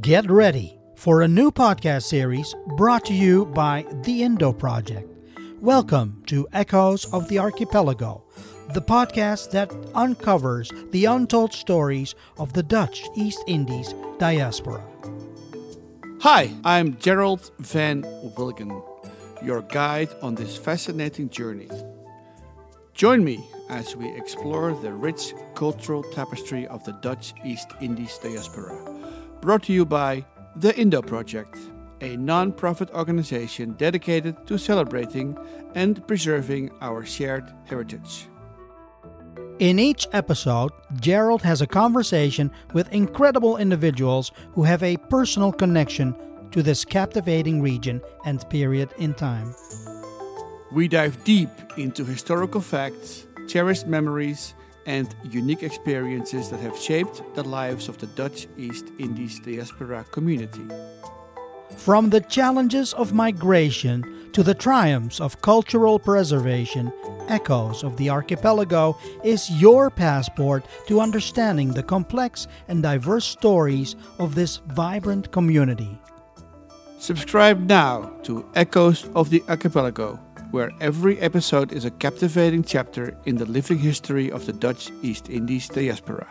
Get ready for a new podcast series brought to you by the Indo Project. Welcome to Echoes of the Archipelago, the podcast that uncovers the untold stories of the Dutch East Indies diaspora. Hi, I'm Gerald van Wilgen, your guide on this fascinating journey. Join me as we explore the rich cultural tapestry of the Dutch East Indies diaspora. Brought to you by the Indo Project, a non profit organization dedicated to celebrating and preserving our shared heritage. In each episode, Gerald has a conversation with incredible individuals who have a personal connection to this captivating region and period in time. We dive deep into historical facts, cherished memories, and unique experiences that have shaped the lives of the Dutch East Indies diaspora community. From the challenges of migration to the triumphs of cultural preservation, Echoes of the Archipelago is your passport to understanding the complex and diverse stories of this vibrant community. Subscribe now to Echoes of the Archipelago, where every episode is a captivating chapter in the living history of the Dutch East Indies diaspora.